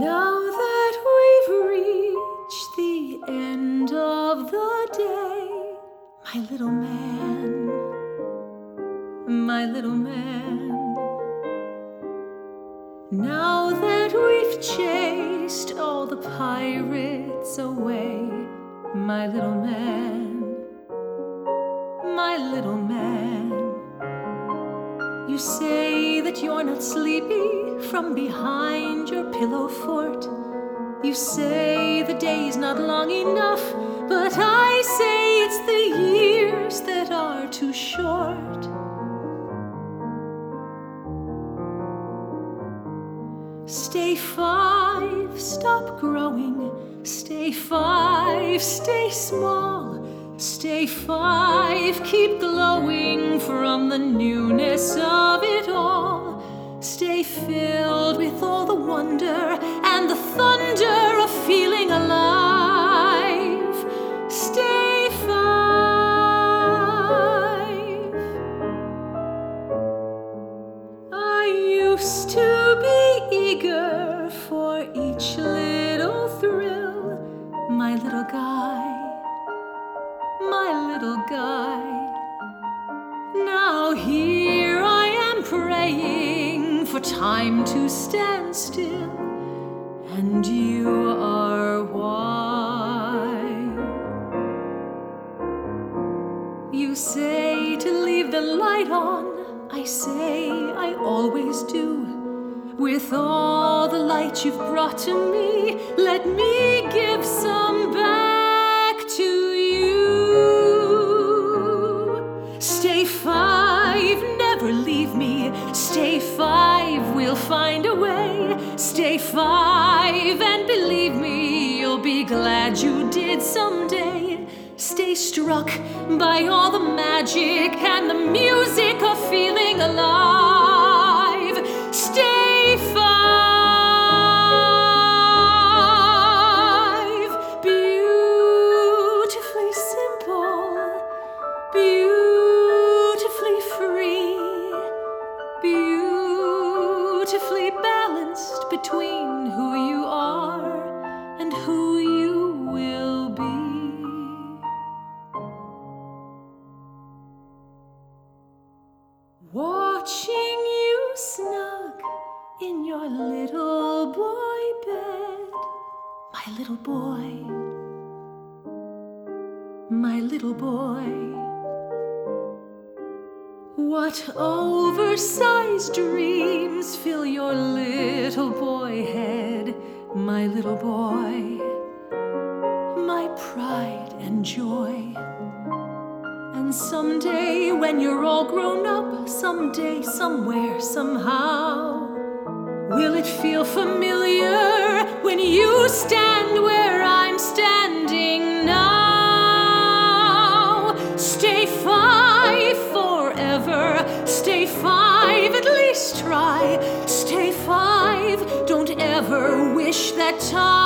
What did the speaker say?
Now that we've reached the end of the day, my little man, my little man. Now that we've chased all the pirates away, my little man, my little man. You say that you're not sleepy from behind your pillow fort. You say the day's not long enough, but I say it's the years that are too short. Stay five, stop growing. Stay five, stay small. Stay five, keep glowing from the newness of it all. Stay filled with all the wonder and the thunder of feeling alive. Stay five. I used to be eager for each little thrill, my little guy, little guy. Now here I am praying for time to stand still, and you are why. You say to leave the light on. I say I always do. With all the light you've brought to me, let me give some Stay five, we'll find a way. Stay five, and believe me, you'll be glad you did someday. Stay struck by all the magic and the music of feeling alive. Stay between who you are and who you will be. Watching you snug in your little boy bed, my little boy, my little boy. What oversized dreams fill your little boy head, my little boy, my pride and joy. And someday, when you're all grown up, someday, somewhere, somehow, will it feel familiar when you stand where time.